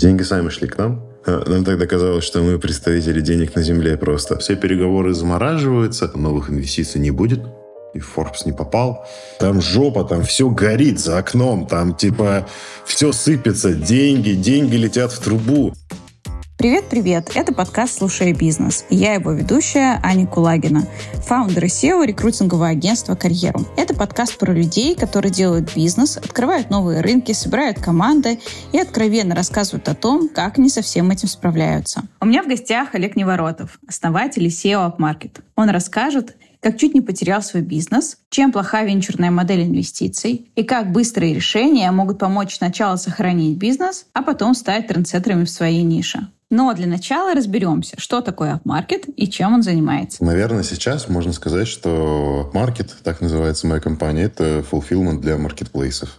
Деньги сами шли к нам. А, нам тогда казалось, что мы представители денег на земле просто. Все переговоры замораживаются, новых инвестиций не будет. И Forbes не попал. Там жопа, там все горит за окном. Там типа все сыпется, деньги, деньги летят в трубу. Привет-привет! Это подкаст «Слушай бизнес». Я его ведущая Аня Кулагина, фаундер и SEO рекрутингового агентства «Карьеру». Это подкаст про людей, которые делают бизнес, открывают новые рынки, собирают команды и откровенно рассказывают о том, как они со всем этим справляются. У меня в гостях Олег Неворотов, основатель SEO UpMarket. Он расскажет, как чуть не потерял свой бизнес, чем плохая венчурная модель инвестиций и как быстрые решения могут помочь сначала сохранить бизнес, а потом стать трендсеттерами в своей нише. Но для начала разберемся, что такое апмаркет и чем он занимается. Наверное, сейчас можно сказать, что апмаркет, так называется моя компания, это fulfillment для маркетплейсов.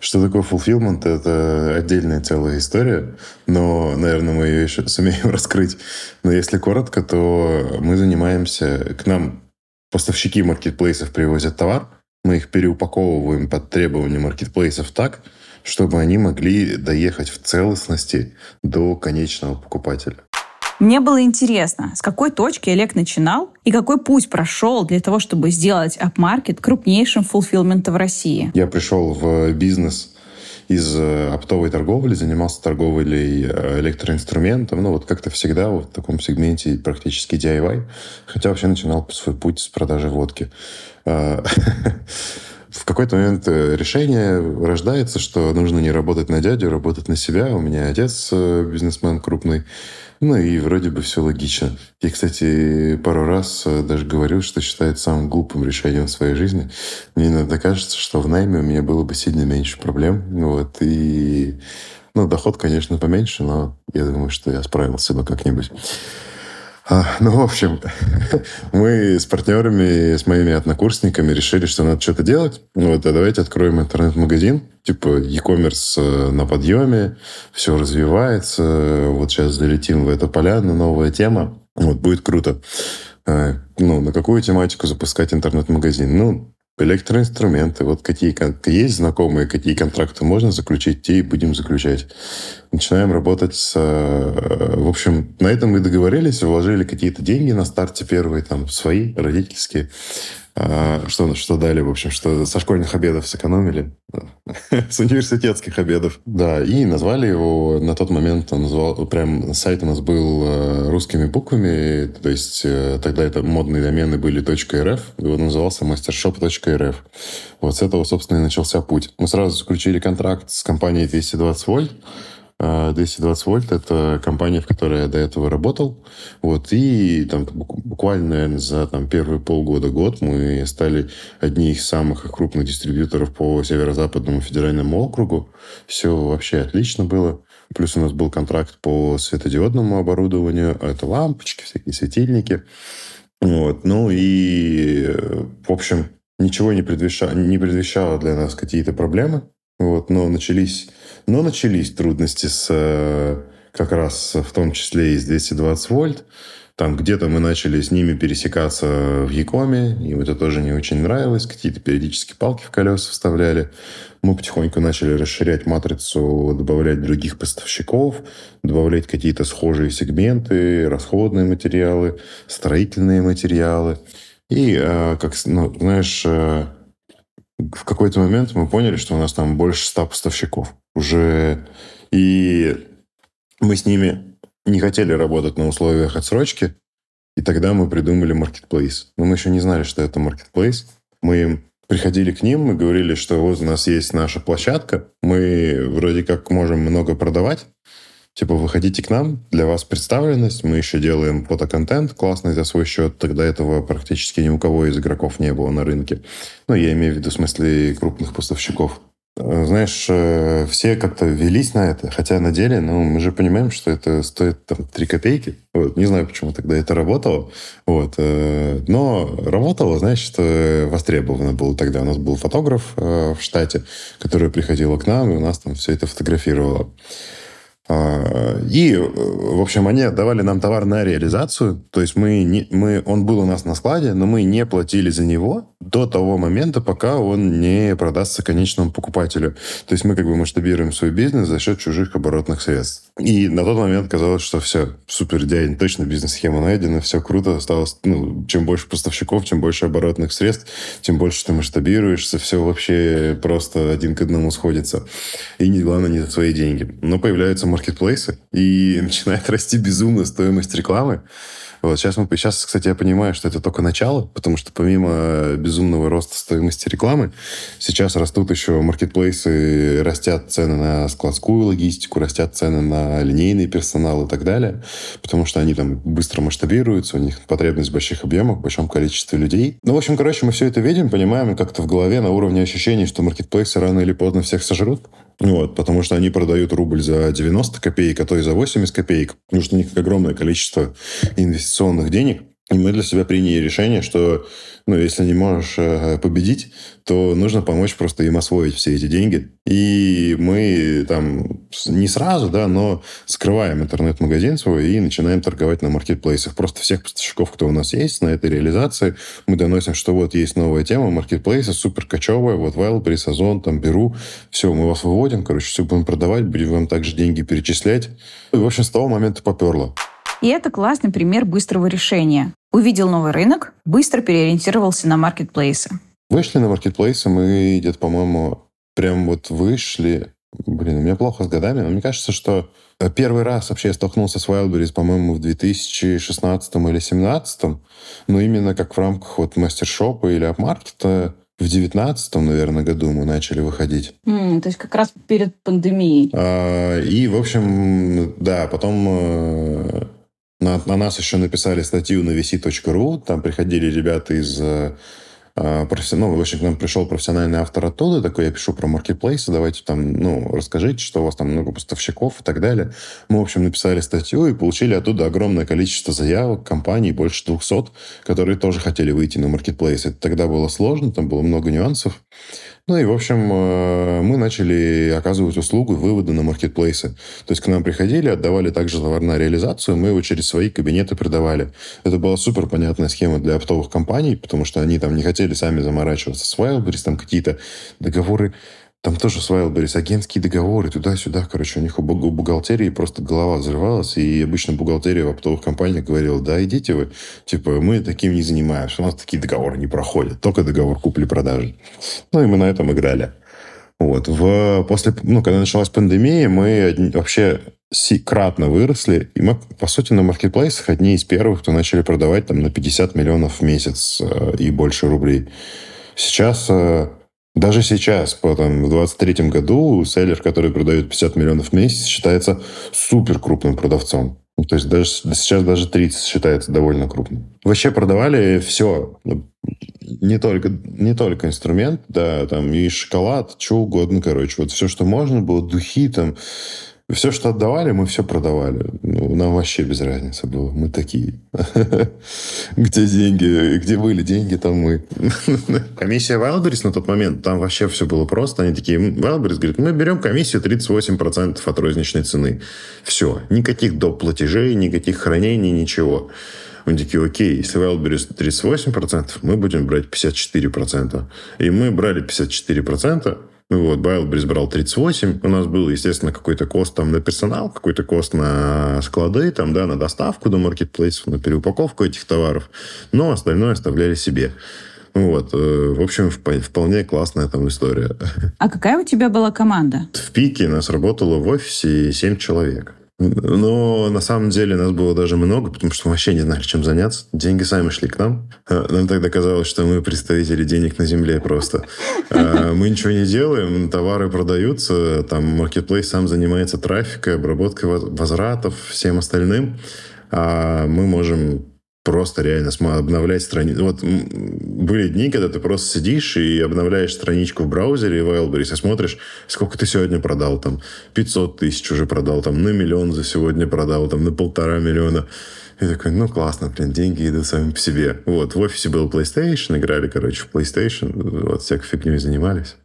Что такое fulfillment? Это отдельная целая история, но, наверное, мы ее еще сумеем раскрыть. Но если коротко, то мы занимаемся... К нам поставщики маркетплейсов привозят товар, мы их переупаковываем под требования маркетплейсов так, чтобы они могли доехать в целостности до конечного покупателя. Мне было интересно, с какой точки Олег начинал и какой путь прошел для того, чтобы сделать апмаркет крупнейшим фулфилментом в России. Я пришел в бизнес из э, оптовой торговли, занимался торговлей э, электроинструментом, ну вот как-то всегда вот в таком сегменте практически DIY, хотя вообще начинал свой путь с продажи водки. В какой-то момент э, решение рождается, что нужно не работать на дядю, а работать на себя. У меня отец э, бизнесмен крупный. Ну и вроде бы все логично. И, кстати, пару раз э, даже говорил, что считает самым глупым решением в своей жизни. Мне иногда кажется, что в найме у меня было бы сильно меньше проблем. Вот. И ну, доход, конечно, поменьше, но я думаю, что я справился бы как-нибудь. А, ну, в общем, мы с партнерами, с моими однокурсниками решили, что надо что-то делать. Вот, а давайте откроем интернет-магазин. Типа e-commerce э, на подъеме, все развивается. Вот сейчас залетим в эту поляну, новая тема. Вот, будет круто. А, ну, на какую тематику запускать интернет-магазин? Ну, электроинструменты. Вот какие есть знакомые, какие контракты можно заключить, те и будем заключать. Начинаем работать с... Э, в общем, на этом мы договорились, вложили какие-то деньги на старте первые, там, свои, родительские. А, что, что дали, в общем, что со школьных обедов сэкономили, с университетских обедов. Да, и назвали его, на тот момент он назвал, прям сайт у нас был э, русскими буквами, то есть э, тогда это модные домены были .rf, и он назывался mastershop.rf. Вот с этого, собственно, и начался путь. Мы сразу заключили контракт с компанией 220 вольт, 220 а, вольт — это компания, в которой я до этого работал. Вот, и там буквально, наверное, за там, первые полгода-год мы стали одни из самых крупных дистрибьюторов по северо-западному федеральному округу. Все вообще отлично было. Плюс у нас был контракт по светодиодному оборудованию. Это лампочки, всякие светильники. Вот. Ну и, в общем, ничего не предвещало, не предвещало для нас какие-то проблемы. Вот, но начались, но начались трудности с э, как раз в том числе и с 220 вольт. Там где-то мы начали с ними пересекаться в Якоме, им это тоже не очень нравилось, какие-то периодически палки в колеса вставляли. Мы потихоньку начали расширять матрицу, добавлять других поставщиков, добавлять какие-то схожие сегменты, расходные материалы, строительные материалы. И, э, как, ну, знаешь, э, в какой-то момент мы поняли, что у нас там больше ста поставщиков уже. И мы с ними не хотели работать на условиях отсрочки. И тогда мы придумали marketplace. Но мы еще не знали, что это marketplace. Мы приходили к ним, мы говорили, что вот у нас есть наша площадка, мы вроде как можем много продавать, Типа, выходите к нам, для вас представленность, мы еще делаем фотоконтент классный за свой счет. Тогда этого практически ни у кого из игроков не было на рынке. Ну, я имею в виду в смысле крупных поставщиков. Э, знаешь, э, все как-то велись на это, хотя на деле, ну, мы же понимаем, что это стоит там 3 копейки. Вот. Не знаю, почему тогда это работало. Вот. Э, но работало, значит, востребовано было тогда. У нас был фотограф в штате, который приходил к нам, и у нас там все это фотографировало. А, и, в общем, они отдавали нам товар на реализацию. То есть мы, не, мы, он был у нас на складе, но мы не платили за него до того момента, пока он не продастся конечному покупателю. То есть мы как бы масштабируем свой бизнес за счет чужих оборотных средств. И на тот момент казалось, что все, супер идеально, точно бизнес-схема найдена, все круто, осталось, ну, чем больше поставщиков, чем больше оборотных средств, тем больше ты масштабируешься, все вообще просто один к одному сходится. И не главное, не за свои деньги. Но появляются маркетплейсы, и начинает расти безумно стоимость рекламы. Вот сейчас, мы, сейчас, кстати, я понимаю, что это только начало, потому что помимо безумного роста стоимости рекламы, сейчас растут еще маркетплейсы, растят цены на складскую логистику, растят цены на линейный персонал и так далее, потому что они там быстро масштабируются, у них потребность в больших объемах, в большом количестве людей. Ну, в общем, короче, мы все это видим, понимаем как-то в голове на уровне ощущений, что маркетплейсы рано или поздно всех сожрут. Вот, потому что они продают рубль за 90 копеек, а то и за 80 копеек, потому что у них огромное количество инвестиционных денег. И мы для себя приняли решение, что ну, если не можешь э, победить, то нужно помочь просто им освоить все эти деньги. И мы там не сразу, да, но скрываем интернет-магазин свой и начинаем торговать на маркетплейсах. Просто всех поставщиков, кто у нас есть на этой реализации, мы доносим, что вот есть новая тема, маркетплейсы, супер кочевая, вот Wildberries, Озон, там беру, все, мы вас выводим, короче, все будем продавать, будем вам также деньги перечислять. И, в общем, с того момента поперло. И это классный пример быстрого решения. Увидел новый рынок, быстро переориентировался на маркетплейсы. Вышли на маркетплейсы, мы где-то, по-моему, прям вот вышли. Блин, у меня плохо с годами, но мне кажется, что первый раз вообще я столкнулся с Wildberries, по-моему, в 2016 или 2017, но именно как в рамках вот мастер-шопа или апмаркета в девятнадцатом, наверное, году мы начали выходить. Mm, то есть как раз перед пандемией. А, и, в общем, да, потом э, на, на нас еще написали статью на vc.ru, там приходили ребята из э, а, ну, в общем, к нам пришел профессиональный автор оттуда, такой, я пишу про маркетплейсы, давайте там, ну, расскажите, что у вас там много поставщиков и так далее. Мы, в общем, написали статью и получили оттуда огромное количество заявок компаний, больше 200, которые тоже хотели выйти на маркетплейс. Это тогда было сложно, там было много нюансов. Ну и, в общем, э, мы начали оказывать услугу вывода на маркетплейсы. То есть к нам приходили, отдавали также товар на реализацию, мы его через свои кабинеты продавали. Это была супер понятная схема для оптовых компаний, потому что они там не хотели сами заморачиваться с Wildberries, там какие-то договоры там тоже с Wildberries агентские договоры, туда-сюда. Короче, у них у бухгалтерии просто голова взрывалась. И обычно бухгалтерия в оптовых компаниях говорила, да, идите вы. Типа, мы таким не занимаемся. У нас такие договоры не проходят. Только договор купли-продажи. Ну, и мы на этом играли. Вот. В, после, ну, когда началась пандемия, мы вообще кратно выросли. И мы, по сути, на маркетплейсах одни из первых, кто начали продавать там на 50 миллионов в месяц э, и больше рублей. Сейчас э, даже сейчас, потом, в 23 году, селлер, который продает 50 миллионов в месяц, считается супер крупным продавцом. Ну, то есть даже, сейчас даже 30 считается довольно крупным. Вообще продавали все. Ну, не только, не только инструмент, да, там и шоколад, что угодно, короче. Вот все, что можно было, духи там, все, что отдавали, мы все продавали. Ну, нам вообще без разницы было. Мы такие. Где деньги? Где были деньги, там мы. Комиссия Wildberries на тот момент, там вообще все было просто. Они такие, Wildberries говорит, мы берем комиссию 38% от розничной цены. Все. Никаких доп. платежей, никаких хранений, ничего. Мы такие, окей, если Wildberries 38%, мы будем брать 54%. И мы брали 54%, вот, Wildberries брал 38. У нас был, естественно, какой-то кост там на персонал, какой-то кост на склады, там, да, на доставку до маркетплейсов, на переупаковку этих товаров. Но остальное оставляли себе. Вот. Э, в общем, вполне классная там история. А какая у тебя была команда? В пике нас работало в офисе 7 человек. Но на самом деле нас было даже много, потому что мы вообще не знали, чем заняться. Деньги сами шли к нам. А, нам тогда казалось, что мы представители денег на земле просто. А, мы ничего не делаем, товары продаются, там маркетплейс сам занимается трафикой, обработкой возвратов, всем остальным. А мы можем просто реально обновлять страницу. Вот были дни, когда ты просто сидишь и обновляешь страничку в браузере Wildberries и смотришь, сколько ты сегодня продал, там, 500 тысяч уже продал, там, на миллион за сегодня продал, там, на полтора миллиона. И такой, ну, классно, блин, деньги идут сами по себе. Вот, в офисе был PlayStation, играли, короче, в PlayStation, вот, всякой фигней занимались.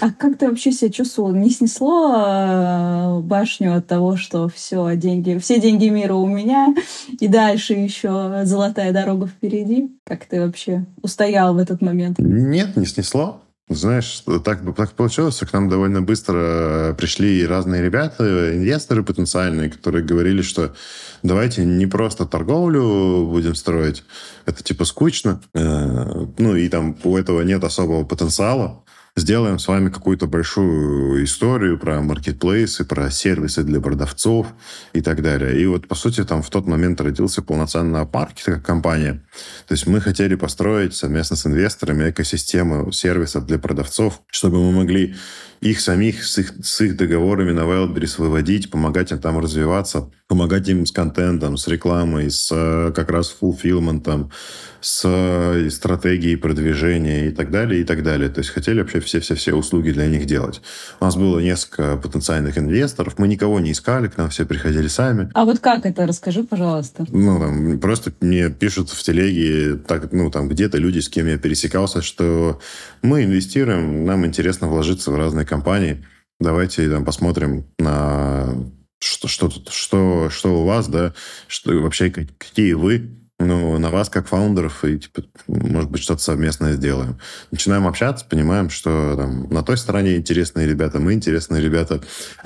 А как ты вообще себя чувствовал? Не снесло э, башню от того, что все деньги, все деньги мира у меня, и дальше еще золотая дорога впереди? Как ты вообще устоял в этот момент? Нет, не снесло. Знаешь, так, так получилось, к нам довольно быстро пришли разные ребята, инвесторы потенциальные, которые говорили, что давайте не просто торговлю будем строить, это типа скучно, э, ну и там у этого нет особого потенциала, сделаем с вами какую-то большую историю про маркетплейсы, про сервисы для продавцов и так далее. И вот, по сути, там в тот момент родился полноценная маркетинг компания. То есть мы хотели построить совместно с инвесторами экосистему сервисов для продавцов, чтобы мы могли их самих с их, с их договорами на Wildberries выводить, помогать им там развиваться, помогать им с контентом, с рекламой, с э, как раз фулфилментом, с э, стратегией продвижения и так далее, и так далее. То есть хотели вообще все-все-все услуги для них делать. У нас было несколько потенциальных инвесторов, мы никого не искали, к нам все приходили сами. А вот как это? Расскажи, пожалуйста. Ну, там, просто мне пишут в телеге, так, ну, там, где-то люди, с кем я пересекался, что мы инвестируем, нам интересно вложиться в разные компании. Давайте там посмотрим на что, что, что, что у вас, да, что вообще какие вы, ну, на вас как фаундеров, и, типа, может быть, что-то совместное сделаем. Начинаем общаться, понимаем, что там на той стороне интересные ребята, мы интересные ребята.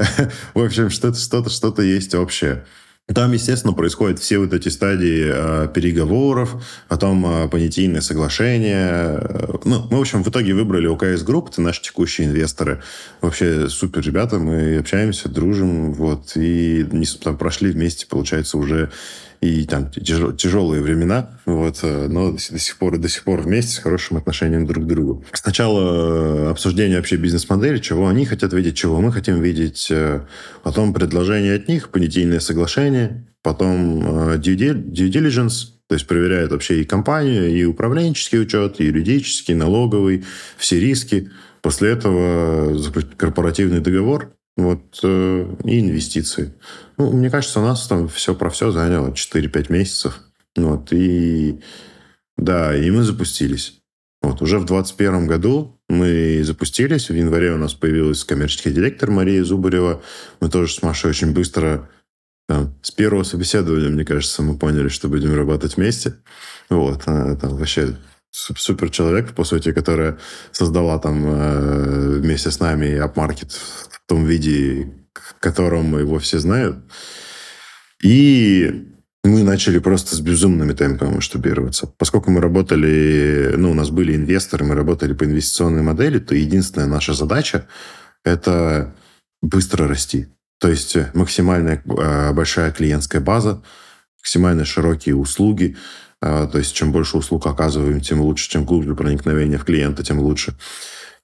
В общем, что-то, что-то, что-то есть общее. Там, естественно, происходят все вот эти стадии э, переговоров, потом э, понятийное соглашение. Ну, мы, в общем, в итоге выбрали ОКС Group, это наши текущие инвесторы. Вообще супер ребята, мы общаемся, дружим, вот, и там, прошли вместе, получается, уже и там тяжелые времена, вот, э, но до сих пор до сих пор вместе с хорошим отношением друг к другу. Сначала э, обсуждение вообще бизнес-модели, чего они хотят видеть, чего мы хотим видеть, э, потом предложение от них, понятийное соглашение, потом due diligence, то есть проверяют вообще и компанию, и управленческий учет, и юридический, налоговый, все риски. После этого корпоративный договор, вот, э, и инвестиции. Ну, мне кажется, у нас там все про все заняло 4-5 месяцев. Вот, и да, и мы запустились. Вот, уже в 2021 году мы запустились. В январе у нас появилась коммерческий директор Мария Зубарева. Мы тоже с Машей очень быстро там, с первого собеседования, мне кажется, мы поняли, что будем работать вместе. Вот, там вообще супер человек, по сути, которая создала там э, вместе с нами апмаркет в том виде, в котором его все знают. И мы начали просто с безумными темпами масштабироваться. Поскольку мы работали, ну, у нас были инвесторы, мы работали по инвестиционной модели, то единственная наша задача – это быстро расти. То есть максимальная э, большая клиентская база, максимально широкие услуги, а, то есть чем больше услуг оказываем, тем лучше, чем глубже проникновение в клиента, тем лучше.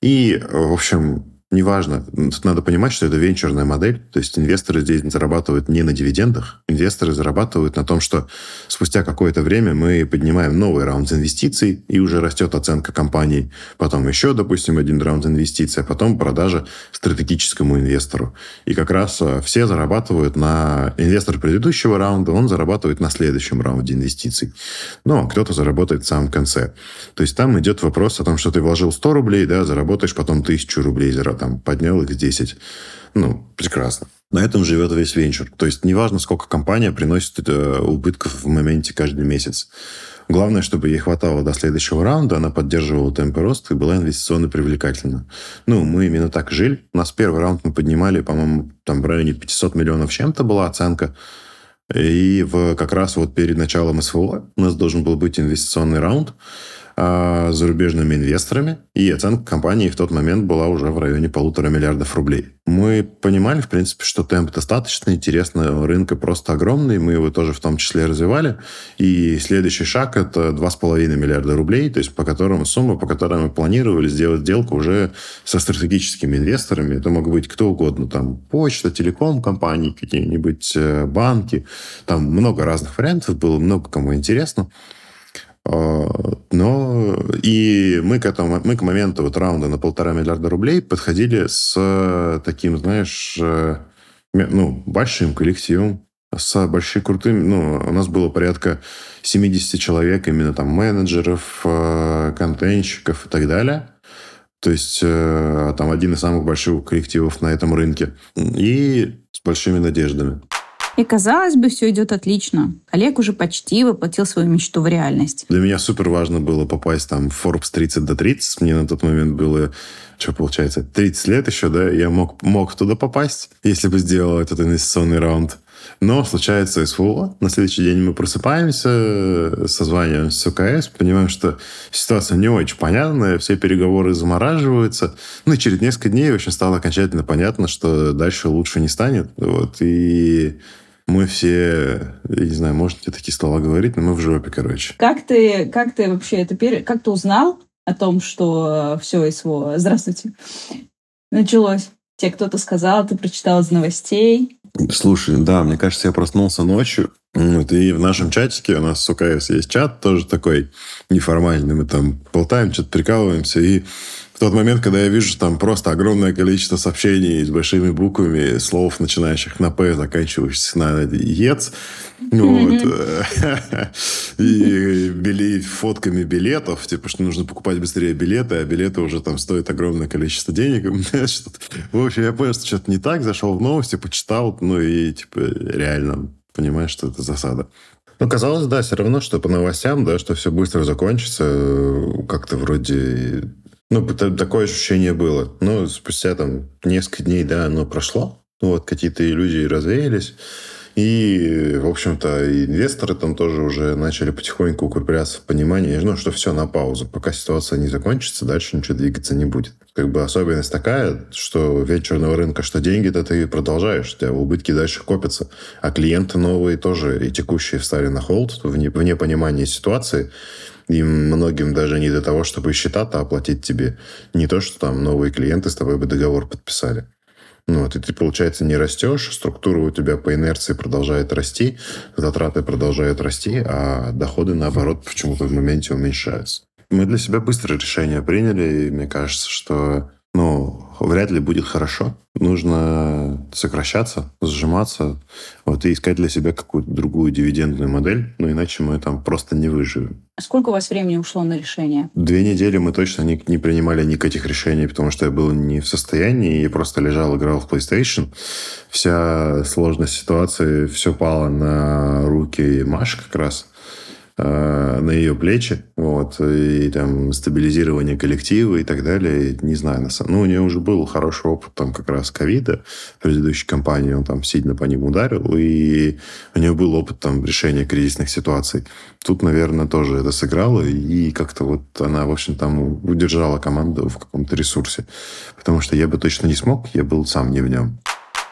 И, в общем, Неважно. Надо понимать, что это венчурная модель. То есть инвесторы здесь зарабатывают не на дивидендах. Инвесторы зарабатывают на том, что спустя какое-то время мы поднимаем новый раунд инвестиций, и уже растет оценка компании. Потом еще, допустим, один раунд инвестиций, а потом продажа стратегическому инвестору. И как раз э, все зарабатывают на... Инвестор предыдущего раунда, он зарабатывает на следующем раунде инвестиций. Но кто-то заработает в самом конце. То есть там идет вопрос о том, что ты вложил 100 рублей, да, заработаешь потом 1000 рублей там поднял их 10. Ну, прекрасно. На этом живет весь венчур. То есть неважно, сколько компания приносит э, убытков в моменте каждый месяц. Главное, чтобы ей хватало до следующего раунда, она поддерживала темпы роста и была инвестиционно привлекательна. Ну, мы именно так жили. У нас первый раунд мы поднимали, по-моему, там в районе 500 миллионов чем-то была оценка. И в, как раз вот перед началом СВО у нас должен был быть инвестиционный раунд. А, зарубежными инвесторами, и оценка компании в тот момент была уже в районе полутора миллиардов рублей. Мы понимали, в принципе, что темп достаточно интересный, рынка просто огромный, мы его тоже в том числе развивали, и следующий шаг – это 2,5 миллиарда рублей, то есть по которым сумма, по которой мы планировали сделать сделку уже со стратегическими инвесторами. Это могут быть кто угодно, там почта, телеком компании, какие-нибудь э, банки, там много разных вариантов было, много кому интересно. Но и мы к этому, мы к моменту вот раунда на полтора миллиарда рублей подходили с таким, знаешь, э, ну, большим коллективом, с большим крутым, ну, у нас было порядка 70 человек, именно там менеджеров, э, контентщиков и так далее. То есть э, там один из самых больших коллективов на этом рынке. И с большими надеждами. И казалось бы, все идет отлично. Олег уже почти воплотил свою мечту в реальность. Для меня супер важно было попасть там в Forbes 30 до 30. Мне на тот момент было, что получается, 30 лет еще, да, я мог, мог туда попасть, если бы сделал этот инвестиционный раунд. Но случается СВО. На следующий день мы просыпаемся, созваниваемся с УКС, понимаем, что ситуация не очень понятная, все переговоры замораживаются. Ну и через несколько дней очень стало окончательно понятно, что дальше лучше не станет. Вот. И мы все, я не знаю, можете такие слова говорить, но мы в жопе, короче. Как ты, как ты вообще это как ты узнал о том, что все СВО, здравствуйте, началось? Тебе кто-то сказал, ты прочитал из новостей? Слушай, да, мне кажется, я проснулся ночью, вот, и в нашем чатике, у нас с УКС есть чат тоже такой неформальный, мы там болтаем, что-то прикалываемся, и тот момент, когда я вижу там просто огромное количество сообщений с большими буквами, слов, начинающих на «п», заканчивающихся на «ец», вот. И били, фотками билетов, типа, что нужно покупать быстрее билеты, а билеты уже там стоят огромное количество денег. В общем, я понял, что что-то не так, зашел в новости, почитал, ну и, типа, реально понимаешь, что это засада. Ну, казалось, да, все равно, что по новостям, да, что все быстро закончится, как-то вроде ну, такое ощущение было. Но спустя там несколько дней, да, оно прошло. Вот, какие-то иллюзии развеялись. И, в общем-то, инвесторы там тоже уже начали потихоньку укрепляться в понимании, ну, что все на паузу. Пока ситуация не закончится, дальше ничего двигаться не будет. Как бы особенность такая, что вечерного рынка, что деньги-то ты продолжаешь, у тебя убытки дальше копятся. А клиенты новые тоже и текущие встали на холд вне, вне понимания ситуации. Им многим даже не до того, чтобы счета-то оплатить тебе. Не то, что там новые клиенты с тобой бы договор подписали. Ну, вот, и ты, получается, не растешь, структура у тебя по инерции продолжает расти, затраты продолжают расти, а доходы, наоборот, почему-то в моменте уменьшаются. Мы для себя быстро решение приняли, и мне кажется, что ну, вряд ли будет хорошо. Нужно сокращаться, сжиматься, вот, и искать для себя какую-то другую дивидендную модель, ну, иначе мы там просто не выживем. Сколько у вас времени ушло на решение? Две недели мы точно не, не принимали никаких решений, потому что я был не в состоянии, и просто лежал, играл в PlayStation. Вся сложность ситуации, все пало на руки Маши как раз. Э, на ее плечи, вот, и там стабилизирование коллектива и так далее, не знаю, на ну, у нее уже был хороший опыт там как раз ковида в предыдущей компании, он там сильно по ним ударил, и у нее был опыт там решения кризисных ситуаций. Тут, наверное, тоже это сыграло, и как-то вот она, в общем, там удержала команду в каком-то ресурсе, потому что я бы точно не смог, я был сам не в нем.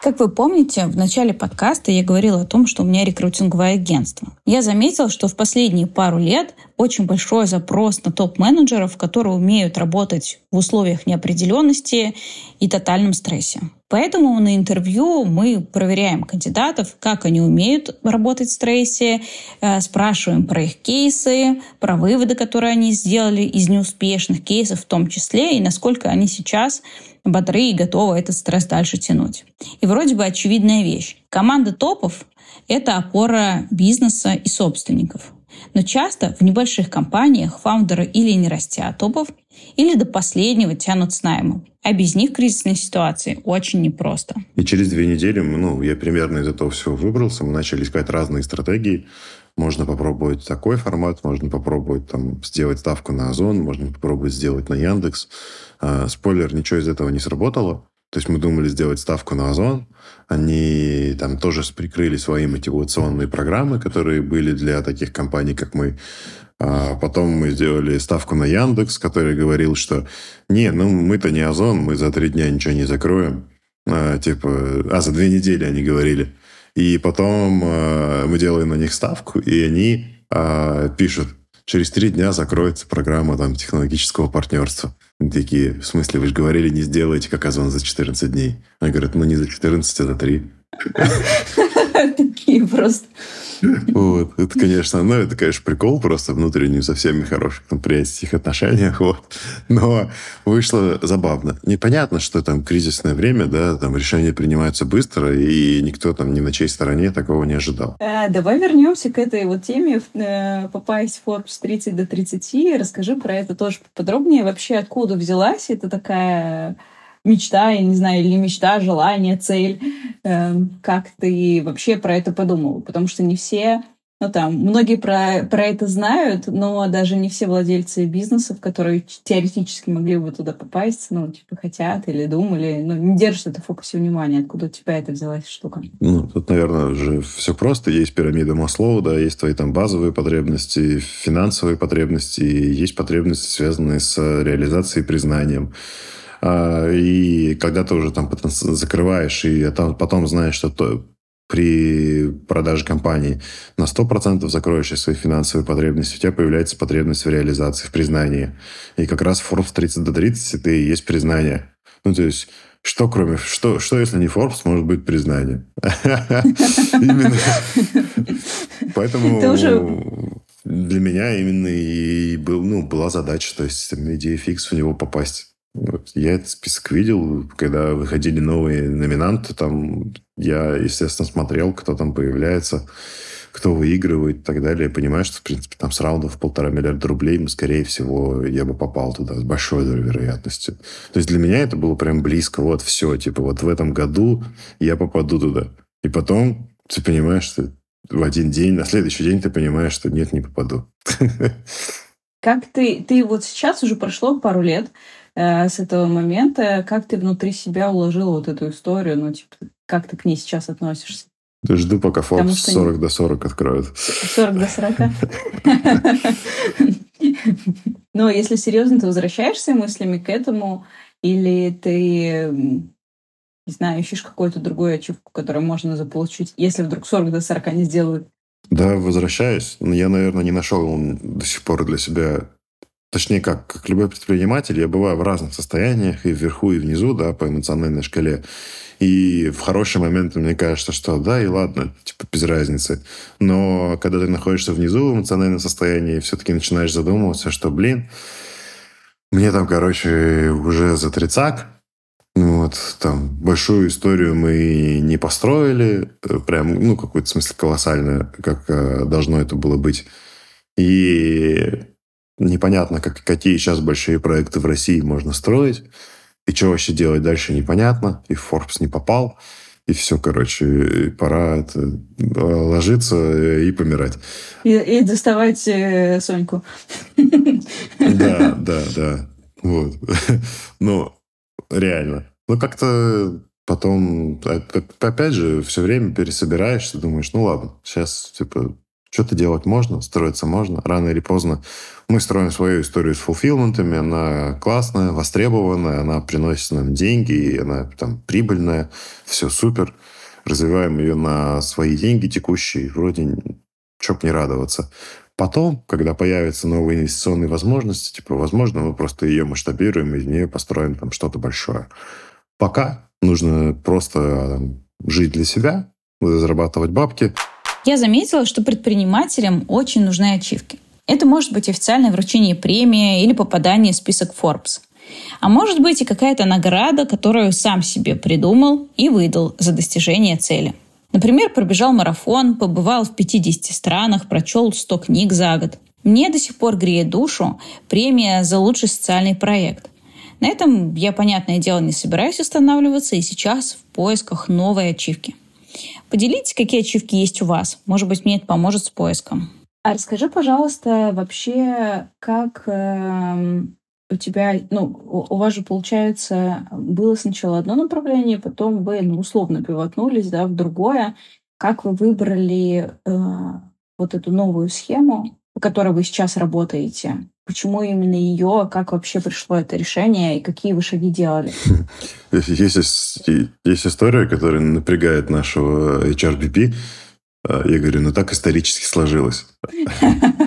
Как вы помните, в начале подкаста я говорила о том, что у меня рекрутинговое агентство. Я заметила, что в последние пару лет очень большой запрос на топ-менеджеров, которые умеют работать в условиях неопределенности и тотальном стрессе. Поэтому на интервью мы проверяем кандидатов, как они умеют работать в стрессе, э, спрашиваем про их кейсы, про выводы, которые они сделали из неуспешных кейсов в том числе, и насколько они сейчас бодры и готовы этот стресс дальше тянуть. И вроде бы очевидная вещь. Команда топов — это опора бизнеса и собственников. Но часто в небольших компаниях фаундеры или не растят топов, или до последнего тянут с наймом. А без них кризисные ситуации очень непросто. И через две недели, ну, я примерно из этого всего выбрался, мы начали искать разные стратегии. Можно попробовать такой формат, можно попробовать там сделать ставку на Озон, можно попробовать сделать на Яндекс. А, спойлер, ничего из этого не сработало. То есть мы думали сделать ставку на Озон. Они там тоже прикрыли свои мотивационные программы, которые были для таких компаний, как мы. А потом мы сделали ставку на Яндекс, который говорил, что не, ну мы-то не Озон, мы за три дня ничего не закроем. А, типа, а за две недели они говорили. И потом а, мы делаем на них ставку, и они а, пишут, через три дня закроется программа там, технологического партнерства. Такие, в смысле, вы же говорили, не сделайте, как Озон за 14 дней. Они говорят, ну не за 14, а за 3. Такие просто. Вот. Это, конечно, ну, это, конечно, прикол просто внутренний со всеми хороших там, приятельских отношениях. Вот. Но вышло забавно. Непонятно, что там кризисное время, да, там решения принимаются быстро, и никто там ни на чьей стороне такого не ожидал. А, давай вернемся к этой вот теме э, попасть в Forbes 30 до 30. Расскажи про это тоже подробнее. Вообще, откуда взялась это такая мечта, я не знаю, или мечта, желание, цель. Эм, как ты вообще про это подумал? Потому что не все ну, там, многие про, про это знают, но даже не все владельцы бизнесов, которые теоретически могли бы туда попасть, ну, типа, хотят или думали, ну, не держат это в фокусе внимания. Откуда у тебя это взялась штука? Ну, тут, наверное, уже все просто. Есть пирамида Маслоу, да, есть твои там базовые потребности, финансовые потребности, есть потребности, связанные с реализацией и признанием. А, и когда ты уже там закрываешь, и потом знаешь, что то, при продаже компании на 100% закроешь свои финансовые потребности, у тебя появляется потребность в реализации, в признании. И как раз Forbes 30 до 30 это и есть признание. Ну, то есть, что кроме... Что, что если не Forbes, может быть признание? Именно. Поэтому для меня именно и был, ну, была задача, то есть идея фикс в него попасть. Я этот список видел, когда выходили новые номинанты, там я, естественно, смотрел, кто там появляется, кто выигрывает и так далее. Я понимаю, что, в принципе, там с раундов полтора миллиарда рублей, мы, скорее всего, я бы попал туда с большой вероятностью. То есть для меня это было прям близко. Вот все, типа, вот в этом году я попаду туда. И потом ты понимаешь, что в один день, на следующий день ты понимаешь, что нет, не попаду. Как ты, ты вот сейчас уже прошло пару лет, Э, с этого момента, как ты внутри себя уложил вот эту историю, ну, типа, как ты к ней сейчас относишься? Да жду, пока Forbes что 40 до 40 откроют. 40 до 40? Но если серьезно, ты возвращаешься мыслями к этому, или ты, не знаю, ищешь какую-то другую ачивку, которую можно заполучить, если вдруг 40 до 40 не сделают? Да, возвращаюсь. Но я, наверное, не нашел до сих пор для себя Точнее, как, как любой предприниматель, я бываю в разных состояниях, и вверху, и внизу, да, по эмоциональной шкале. И в хорошие моменты мне кажется, что да, и ладно, типа без разницы. Но когда ты находишься внизу в эмоциональном состоянии, все-таки начинаешь задумываться, что, блин, мне там, короче, уже за тридцак, ну вот, там, большую историю мы не построили, э, прям, ну, какую-то смысле колоссальную, как э, должно это было быть. И Непонятно, как, какие сейчас большие проекты в России можно строить. И что вообще делать дальше, непонятно. И в Forbes не попал. И все, короче, пора это, э, ложиться и помирать. И, и доставать э, Соньку. Да, да, да. Вот. Ну, реально. Ну, как-то потом, опять же, все время пересобираешься, думаешь, ну ладно, сейчас, типа, что-то делать можно, строиться можно. Рано или поздно мы строим свою историю с фулфилментами. Она классная, востребованная, она приносит нам деньги, и она там прибыльная. Все супер. Развиваем ее на свои деньги текущие. Вроде чё не радоваться. Потом, когда появятся новые инвестиционные возможности, типа, возможно, мы просто ее масштабируем и из нее построим там что-то большое. Пока нужно просто там, жить для себя, зарабатывать бабки – я заметила, что предпринимателям очень нужны ачивки. Это может быть официальное вручение премии или попадание в список Forbes. А может быть и какая-то награда, которую сам себе придумал и выдал за достижение цели. Например, пробежал марафон, побывал в 50 странах, прочел 100 книг за год. Мне до сих пор греет душу премия за лучший социальный проект. На этом я, понятное дело, не собираюсь останавливаться и сейчас в поисках новой ачивки. Поделитесь, какие ачивки есть у вас. Может быть, мне это поможет с поиском. А расскажи, пожалуйста, вообще, как э, у тебя, ну, у, вас же, получается, было сначала одно направление, потом вы, ну, условно пивотнулись, да, в другое. Как вы выбрали э, вот эту новую схему, по которой вы сейчас работаете? Почему именно ее? Как вообще пришло это решение? И какие вы шаги делали? Есть, есть история, которая напрягает нашего HRBP. А, я говорю, ну так исторически сложилось.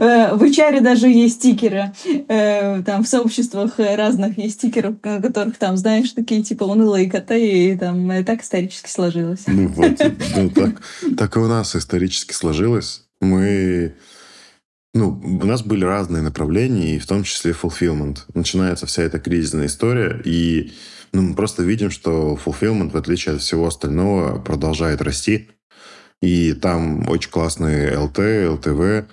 Э, в HR даже есть стикеры. Э, там в сообществах разных есть стикеры, которых там, знаешь, такие типа унылые коты, и там так исторически сложилось. Ну вот, ну, так, так и у нас исторически сложилось. Мы ну, у нас были разные направления, и в том числе fulfillment. Начинается вся эта кризисная история, и ну, мы просто видим, что fulfillment, в отличие от всего остального, продолжает расти. И там очень классные LT, LTV,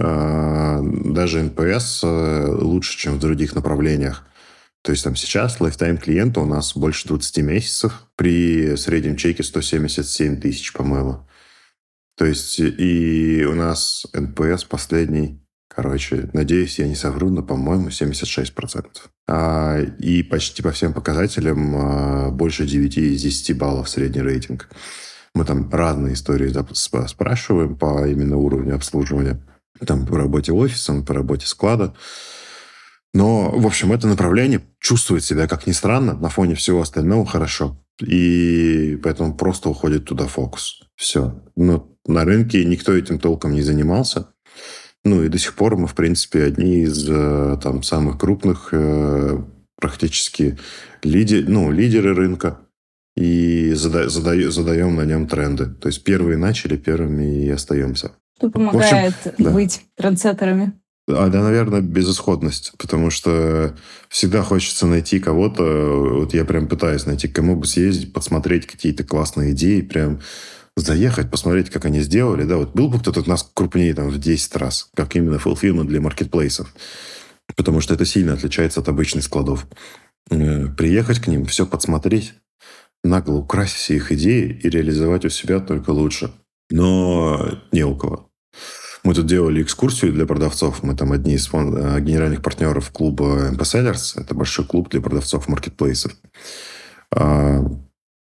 а, даже NPS э, лучше, чем в других направлениях. То есть там сейчас lifetime клиента у нас больше 20 месяцев при среднем чеке 177 тысяч, по-моему. То есть и у нас NPS последний, короче, надеюсь, я не совру, но, по-моему, 76%. А, и почти по всем показателям а, больше 9 из 10 баллов средний рейтинг. Мы там разные истории спрашиваем по именно уровню обслуживания. Там по работе офиса, по работе склада. Но, в общем, это направление чувствует себя, как ни странно, на фоне всего остального хорошо. И поэтому просто уходит туда фокус. Все. Ну, на рынке никто этим толком не занимался. Ну и до сих пор мы, в принципе, одни из э, там, самых крупных э, практически лидер, ну, лидеры рынка и зада, зада, задаем на нем тренды. То есть первые начали, первыми и остаемся. Что помогает общем, быть да. трендсеттерами? А, да, наверное, безысходность, потому что всегда хочется найти кого-то. Вот я прям пытаюсь найти, кому бы съездить, посмотреть какие-то классные идеи, прям заехать, посмотреть, как они сделали. Да, вот был бы кто-то у нас крупнее там в 10 раз, как именно fulfillment для маркетплейсов. Потому что это сильно отличается от обычных складов. Э, приехать к ним, все подсмотреть, нагло украсть все их идеи и реализовать у себя только лучше. Но не у кого. Мы тут делали экскурсию для продавцов. Мы там одни из э, генеральных партнеров клуба MP. Это большой клуб для продавцов маркетплейсов. А,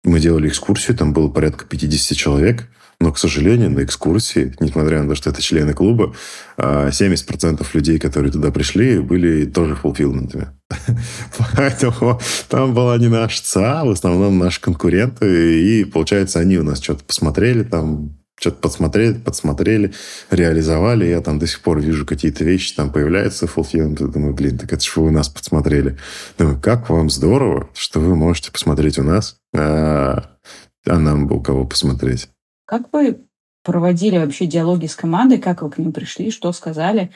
мы делали экскурсию, там было порядка 50 человек, но, к сожалению, на экскурсии, несмотря на то, что это члены клуба, 70% а, людей, которые туда пришли, были тоже фулфилментами. Поэтому там была не наша ЦА, в основном наши конкуренты, и, получается, они у нас что-то посмотрели, там что-то подсмотрели, подсмотрели, реализовали. Я там до сих пор вижу какие-то вещи, там появляются fulfillment. Думаю, блин, так это же вы у нас подсмотрели. Думаю, как вам здорово, что вы можете посмотреть у нас, а, а нам бы у кого посмотреть. Как вы проводили вообще диалоги с командой? Как вы к ним пришли? Что сказали?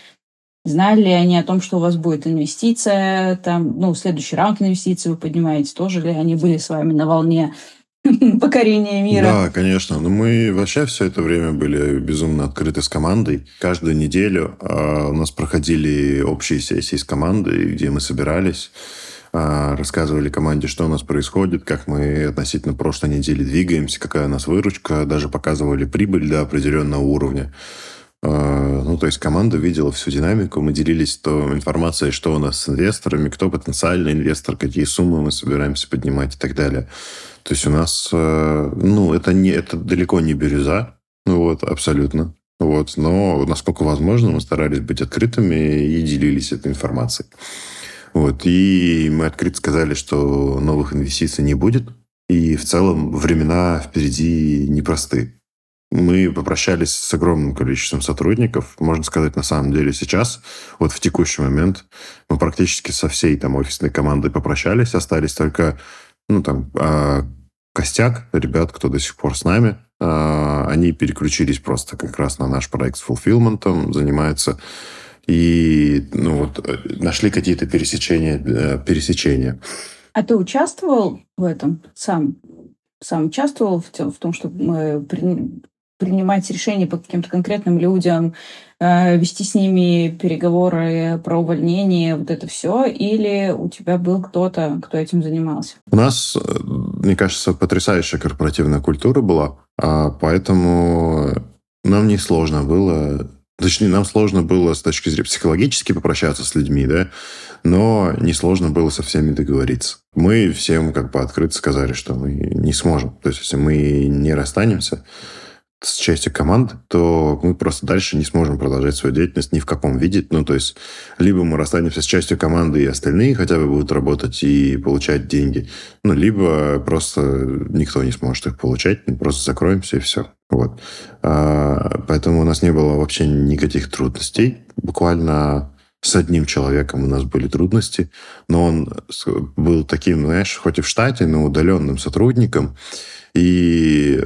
Знали ли они о том, что у вас будет инвестиция, там, ну, следующий раунд инвестиций вы поднимаете? Тоже ли они были с вами на волне покорения мира. Да, конечно. Но мы вообще все это время были безумно открыты с командой. Каждую неделю э, у нас проходили общие сессии с командой, где мы собирались, рассказывали команде, что у нас происходит, как мы относительно прошлой недели двигаемся, какая у нас выручка, даже показывали прибыль до определенного уровня. Э, ну, то есть команда видела всю динамику, мы делились то информацией, что у нас с инвесторами, кто потенциальный инвестор, какие суммы мы собираемся поднимать и так далее. То есть у нас, э, ну, это, не, это далеко не бирюза, ну вот, абсолютно. Вот, но насколько возможно, мы старались быть открытыми и делились этой информацией. Вот, и мы открыто сказали, что новых инвестиций не будет, и в целом времена впереди непростые. Мы попрощались с огромным количеством сотрудников. Можно сказать, на самом деле сейчас, вот в текущий момент, мы практически со всей там офисной командой попрощались. Остались только ну, там, а, костяк ребят, кто до сих пор с нами. А, они переключились просто как раз на наш проект с фулфилментом, занимаются и ну, вот, э, нашли какие-то пересечения, э, пересечения. А ты участвовал в этом сам? Сам участвовал в, в том, чтобы принимать решения по каким-то конкретным людям, э, вести с ними переговоры про увольнение, вот это все, или у тебя был кто-то, кто этим занимался? У нас, э, мне кажется, потрясающая корпоративная культура была, а поэтому нам не сложно было Точнее, нам сложно было с точки зрения психологически попрощаться с людьми, да, но несложно было со всеми договориться. Мы всем как бы открыто сказали, что мы не сможем. То есть, если мы не расстанемся, с частью команды, то мы просто дальше не сможем продолжать свою деятельность ни в каком виде. Ну, то есть, либо мы расстанемся с частью команды, и остальные хотя бы будут работать и получать деньги, ну, либо просто никто не сможет их получать, мы просто закроемся и все. Вот. А, поэтому у нас не было вообще никаких трудностей. Буквально с одним человеком у нас были трудности, но он был таким, знаешь, хоть и в штате, но удаленным сотрудником. И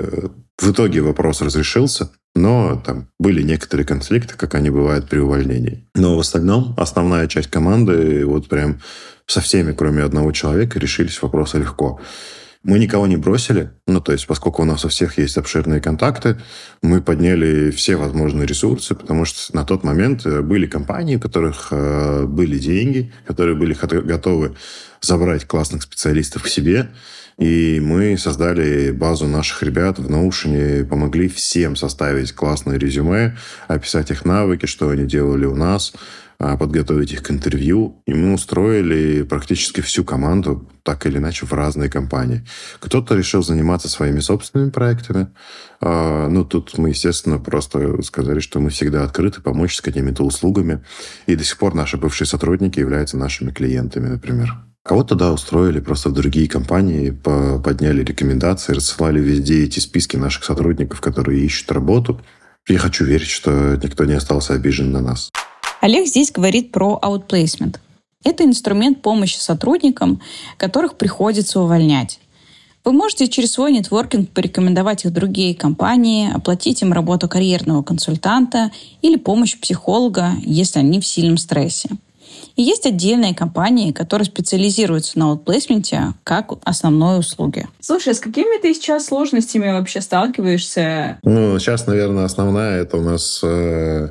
в итоге вопрос разрешился, но там были некоторые конфликты, как они бывают при увольнении. Но в остальном основная часть команды, вот прям со всеми, кроме одного человека, решились вопросы легко. Мы никого не бросили, ну, то есть, поскольку у нас у всех есть обширные контакты, мы подняли все возможные ресурсы, потому что на тот момент э, были компании, у которых э, были деньги, которые были готовы забрать классных специалистов к себе, и мы создали базу наших ребят в Notion, помогли всем составить классное резюме, описать их навыки, что они делали у нас, а, подготовить их к интервью. И мы устроили практически всю команду, так или иначе, в разные компании. Кто-то решил заниматься своими собственными проектами. А, ну, тут мы, естественно, просто сказали, что мы всегда открыты помочь с какими-то услугами. И до сих пор наши бывшие сотрудники являются нашими клиентами, например. Кого-то, да, устроили просто в другие компании, подняли рекомендации, рассылали везде эти списки наших сотрудников, которые ищут работу. Я хочу верить, что никто не остался обижен на нас. Олег здесь говорит про outplacement. Это инструмент помощи сотрудникам, которых приходится увольнять. Вы можете через свой нетворкинг порекомендовать их другие компании, оплатить им работу карьерного консультанта или помощь психолога, если они в сильном стрессе. И есть отдельные компании, которые специализируются на аутплейсменте как основной услуги. Слушай, а с какими ты сейчас сложностями вообще сталкиваешься? Ну, сейчас, наверное, основная это у нас э,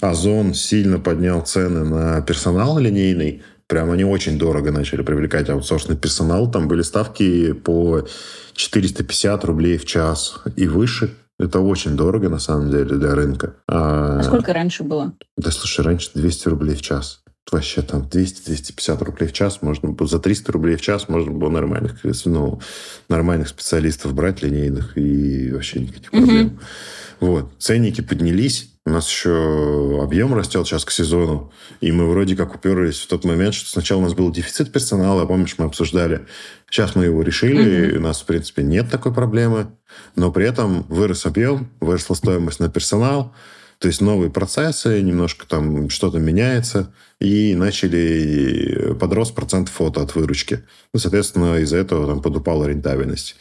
Озон сильно поднял цены на персонал линейный. Прям они очень дорого начали привлекать аутсорсный персонал. Там были ставки по 450 рублей в час и выше. Это очень дорого, на самом деле, для рынка. А, а сколько раньше было? Да, слушай, раньше 200 рублей в час вообще там 200-250 рублей в час можно было, за 300 рублей в час можно было нормальных, ну, нормальных специалистов брать линейных и вообще никаких mm-hmm. проблем. Вот. Ценники поднялись, у нас еще объем растет сейчас к сезону, и мы вроде как уперлись в тот момент, что сначала у нас был дефицит персонала, помнишь, мы обсуждали. Сейчас мы его решили, mm-hmm. у нас, в принципе, нет такой проблемы, но при этом вырос объем, выросла стоимость на персонал, то есть новые процессы, немножко там что-то меняется, и начали подрос процент фото от выручки. Ну, соответственно, из-за этого там подупала рентабельность.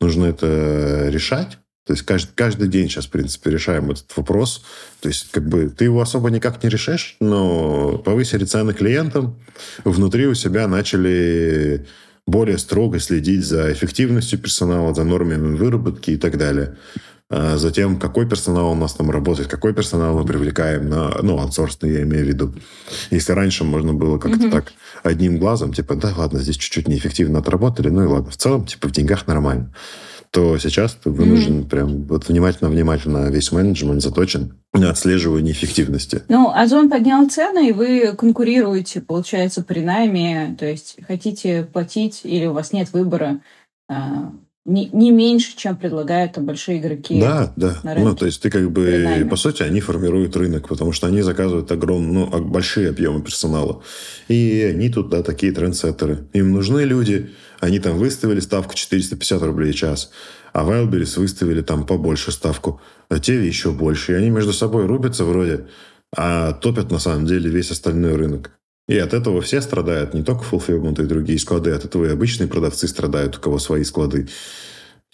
Нужно это решать. То есть каждый, каждый день сейчас, в принципе, решаем этот вопрос. То есть как бы ты его особо никак не решишь, но повысили цены клиентам, внутри у себя начали более строго следить за эффективностью персонала, за нормами выработки и так далее. А затем, какой персонал у нас там работает, какой персонал мы привлекаем на, ну, аутсорсный, я имею в виду. Если раньше можно было как-то mm-hmm. так одним глазом, типа, да, ладно, здесь чуть-чуть неэффективно отработали, ну и ладно, в целом, типа, в деньгах нормально то сейчас ты вынужден mm-hmm. прям вот внимательно-внимательно весь менеджмент заточен на отслеживание эффективности. Ну, Озон поднял цены, и вы конкурируете, получается, при найме, то есть хотите платить или у вас нет выбора, а, не, не меньше, чем предлагают там большие игроки. Да, да. На рынке. Ну, то есть ты как бы, по сути, они формируют рынок, потому что они заказывают огромные, ну, большие объемы персонала. И они тут, да, такие трендсеттеры. Им нужны люди, они там выставили ставку 450 рублей в час, а Wildberries выставили там побольше ставку, а те еще больше. И они между собой рубятся вроде, а топят на самом деле весь остальной рынок. И от этого все страдают, не только Fulfillment и другие склады, от этого и обычные продавцы страдают, у кого свои склады.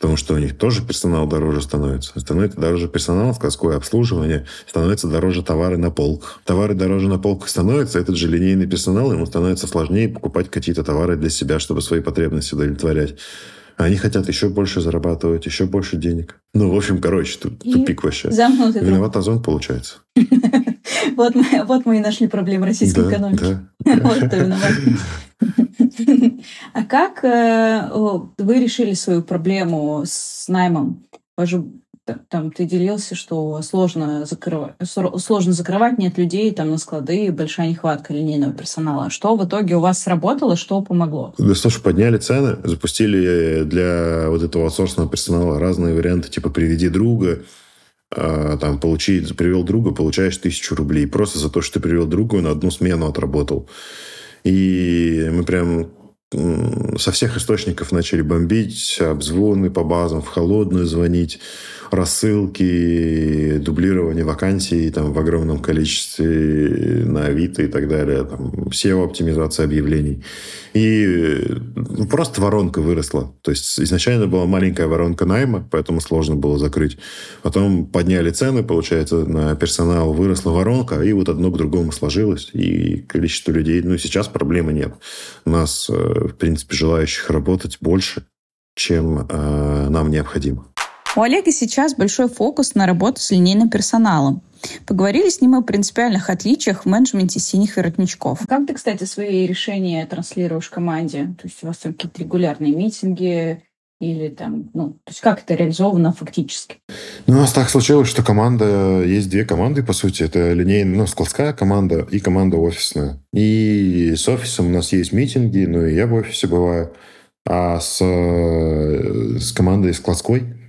Потому что у них тоже персонал дороже становится. Становится дороже персонал, складское обслуживание, становится дороже товары на полках. Товары дороже на полках становятся, этот же линейный персонал, ему становится сложнее покупать какие-то товары для себя, чтобы свои потребности удовлетворять. Они хотят еще больше зарабатывать, еще больше денег. Ну, в общем, короче, тут тупик вообще. Виноват Озон, получается. Вот мы, вот мы и нашли проблему российской да, экономики. Да. Вот. А как э, вы решили свою проблему с наймом? Там ты делился, что сложно закрывать, сложно закрывать, нет людей там на склады, большая нехватка линейного персонала. Что в итоге у вас сработало, что помогло? Да, слушай, подняли цены, запустили для вот этого аутсорсного персонала разные варианты, типа «приведи друга», там, получи, привел друга, получаешь тысячу рублей. Просто за то, что ты привел друга, на одну смену отработал. И мы прям со всех источников начали бомбить, обзвоны по базам, в холодную звонить рассылки, дублирование вакансий там, в огромном количестве на Авито и так далее, там, SEO-оптимизация объявлений. И ну, просто воронка выросла. То есть изначально была маленькая воронка найма, поэтому сложно было закрыть. Потом подняли цены, получается, на персонал выросла воронка, и вот одно к другому сложилось. И количество людей, ну, сейчас проблемы нет. У нас, э, в принципе, желающих работать больше, чем э, нам необходимо. У Олега сейчас большой фокус на работу с линейным персоналом. Поговорили с ним о принципиальных отличиях в менеджменте синих воротничков. Как ты, кстати, свои решения транслируешь команде? То есть у вас там какие-то регулярные митинги, или там, ну, то есть как это реализовано фактически? Ну, у нас так случилось, что команда, есть две команды, по сути, это линейная, ну, складская команда и команда офисная. И с офисом у нас есть митинги, ну, и я в офисе бываю, а с, с командой складской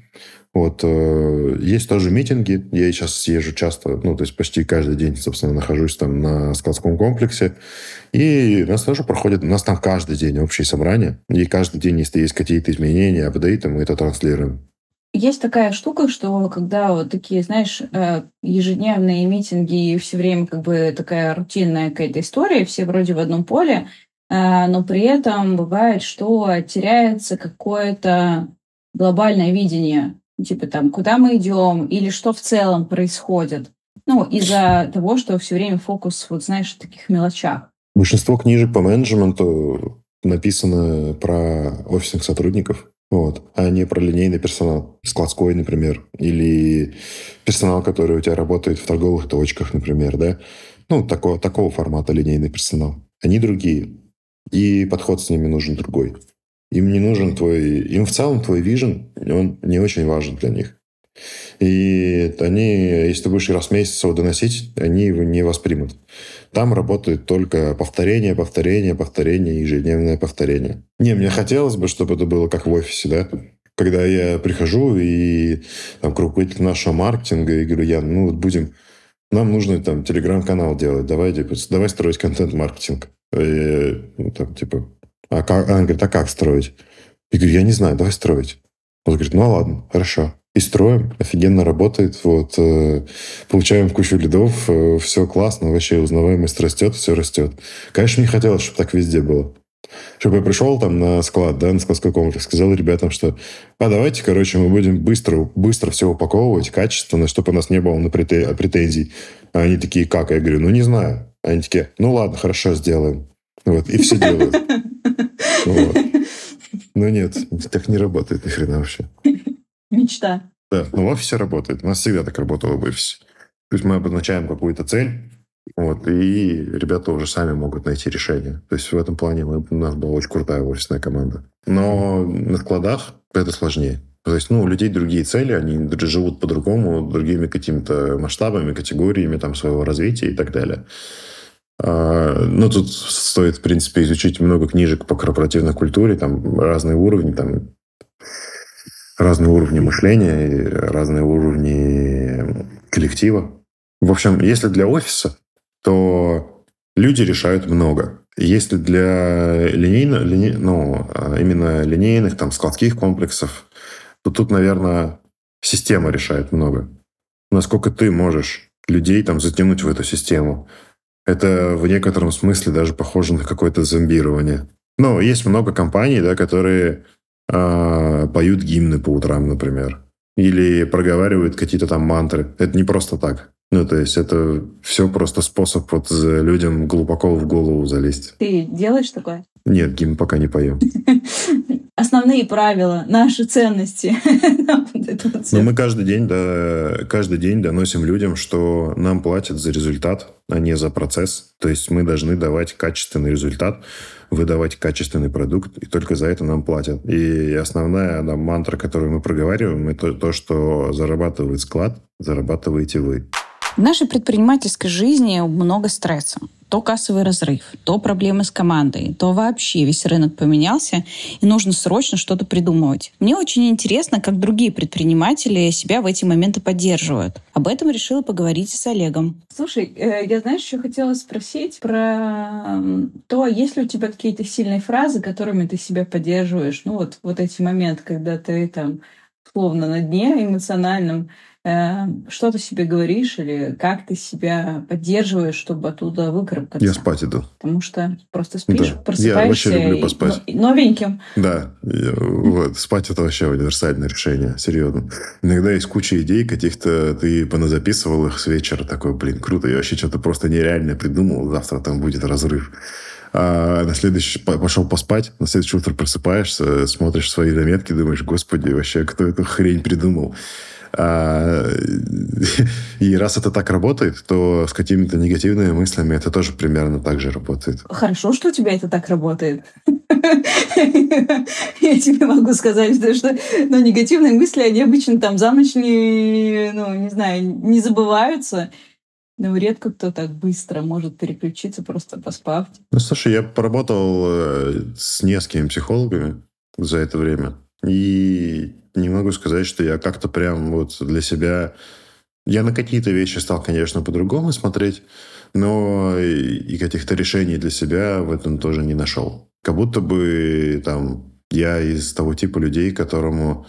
вот, э, есть тоже митинги. Я сейчас съезжу часто, ну, то есть почти каждый день, собственно, нахожусь там на складском комплексе. И у нас тоже проходит, у нас там каждый день общие собрания. И каждый день, если есть какие-то изменения, апдейты, мы это транслируем. Есть такая штука, что когда вот такие, знаешь, э, ежедневные митинги и все время как бы такая рутинная какая-то история, все вроде в одном поле, э, но при этом бывает, что теряется какое-то глобальное видение типа там, куда мы идем, или что в целом происходит. Ну, из-за того, что все время фокус, вот знаешь, в таких мелочах. Большинство книжек по менеджменту написано про офисных сотрудников, вот, а не про линейный персонал. Складской, например, или персонал, который у тебя работает в торговых точках, например, да. Ну, такого, такого формата линейный персонал. Они другие. И подход с ними нужен другой. Им не нужен твой... Им в целом твой вижен, он не очень важен для них. И они, если ты будешь раз в месяц его доносить, они его не воспримут. Там работает только повторение, повторение, повторение, ежедневное повторение. Не, мне хотелось бы, чтобы это было как в офисе, да? Когда я прихожу и там, к руководителю нашего маркетинга и говорю, я, ну вот будем, нам нужно там телеграм-канал делать, давай, типа, давай строить контент-маркетинг. И, ну, там, типа, а как, она говорит, а как строить? Я говорю, я не знаю, давай строить. Он говорит, ну ладно, хорошо. И строим, офигенно работает, вот, э, получаем кучу лидов, э, все классно, вообще узнаваемость растет, все растет. Конечно, не хотелось, чтобы так везде было. Чтобы я пришел там на склад, да, на складской комплекс, сказал ребятам, что, а давайте, короче, мы будем быстро, быстро все упаковывать, качественно, чтобы у нас не было на претензий. А они такие, как? Я говорю, ну не знаю. Они такие, ну ладно, хорошо, сделаем. Вот, и все делают. Вот. Но нет, так не работает ни хрена вообще. Мечта. Да, но в офисе работает. У нас всегда так работало в офисе. То есть мы обозначаем какую-то цель, вот, и ребята уже сами могут найти решение. То есть в этом плане мы, у нас была очень крутая офисная команда. Но на складах это сложнее. То есть, ну, у людей другие цели, они живут по-другому, другими какими-то масштабами, категориями там своего развития и так далее. А, ну, тут стоит, в принципе, изучить много книжек по корпоративной культуре, там разные уровни, там разные уровни мышления, разные уровни коллектива. В общем, если для офиса, то люди решают много. Если для линейно, линей, ну, а, именно линейных, там, складских комплексов, то тут, наверное, система решает много. Насколько ты можешь людей там затянуть в эту систему. Это в некотором смысле даже похоже на какое-то зомбирование. Но есть много компаний, да, которые э, поют гимны по утрам, например. Или проговаривают какие-то там мантры. Это не просто так. Ну, то есть это все просто способ вот людям глубоко в голову залезть. Ты делаешь такое? Нет, гимн пока не пою. основные правила, наши ценности. Но мы каждый день, да, каждый день доносим людям, что нам платят за результат, а не за процесс. То есть мы должны давать качественный результат, выдавать качественный продукт, и только за это нам платят. И основная да, мантра, которую мы проговариваем, это то, что зарабатывает склад, зарабатываете вы. В нашей предпринимательской жизни много стресса то кассовый разрыв, то проблемы с командой, то вообще весь рынок поменялся, и нужно срочно что-то придумывать. Мне очень интересно, как другие предприниматели себя в эти моменты поддерживают. Об этом решила поговорить с Олегом. Слушай, э, я, знаешь, еще хотела спросить про то, есть ли у тебя какие-то сильные фразы, которыми ты себя поддерживаешь? Ну вот, вот эти моменты, когда ты там словно на дне эмоциональном, что ты себе говоришь или как ты себя поддерживаешь, чтобы оттуда выкарабкаться? Я спать иду. Потому что просто спишь, да. просыпаешься я вообще люблю поспать. новеньким. Да, я, вот, спать это вообще универсальное решение, серьезно. Иногда есть куча идей каких-то, ты поназаписывал их с вечера, такой, блин, круто, я вообще что-то просто нереальное придумал, завтра там будет разрыв а на следующий пошел поспать, на следующее утро просыпаешься, смотришь свои заметки, думаешь, господи, вообще, кто эту хрень придумал? А, и раз это так работает, то с какими-то негативными мыслями это тоже примерно так же работает. Хорошо, что у тебя это так работает. Я тебе могу сказать, что ну, негативные мысли, они обычно там за ночь не, ну, не знаю, не забываются. Ну, редко кто так быстро может переключиться, просто поспав. Ну, слушай, я поработал э, с несколькими психологами за это время. И не могу сказать, что я как-то прям вот для себя... Я на какие-то вещи стал, конечно, по-другому смотреть, но и каких-то решений для себя в этом тоже не нашел. Как будто бы там я из того типа людей, которому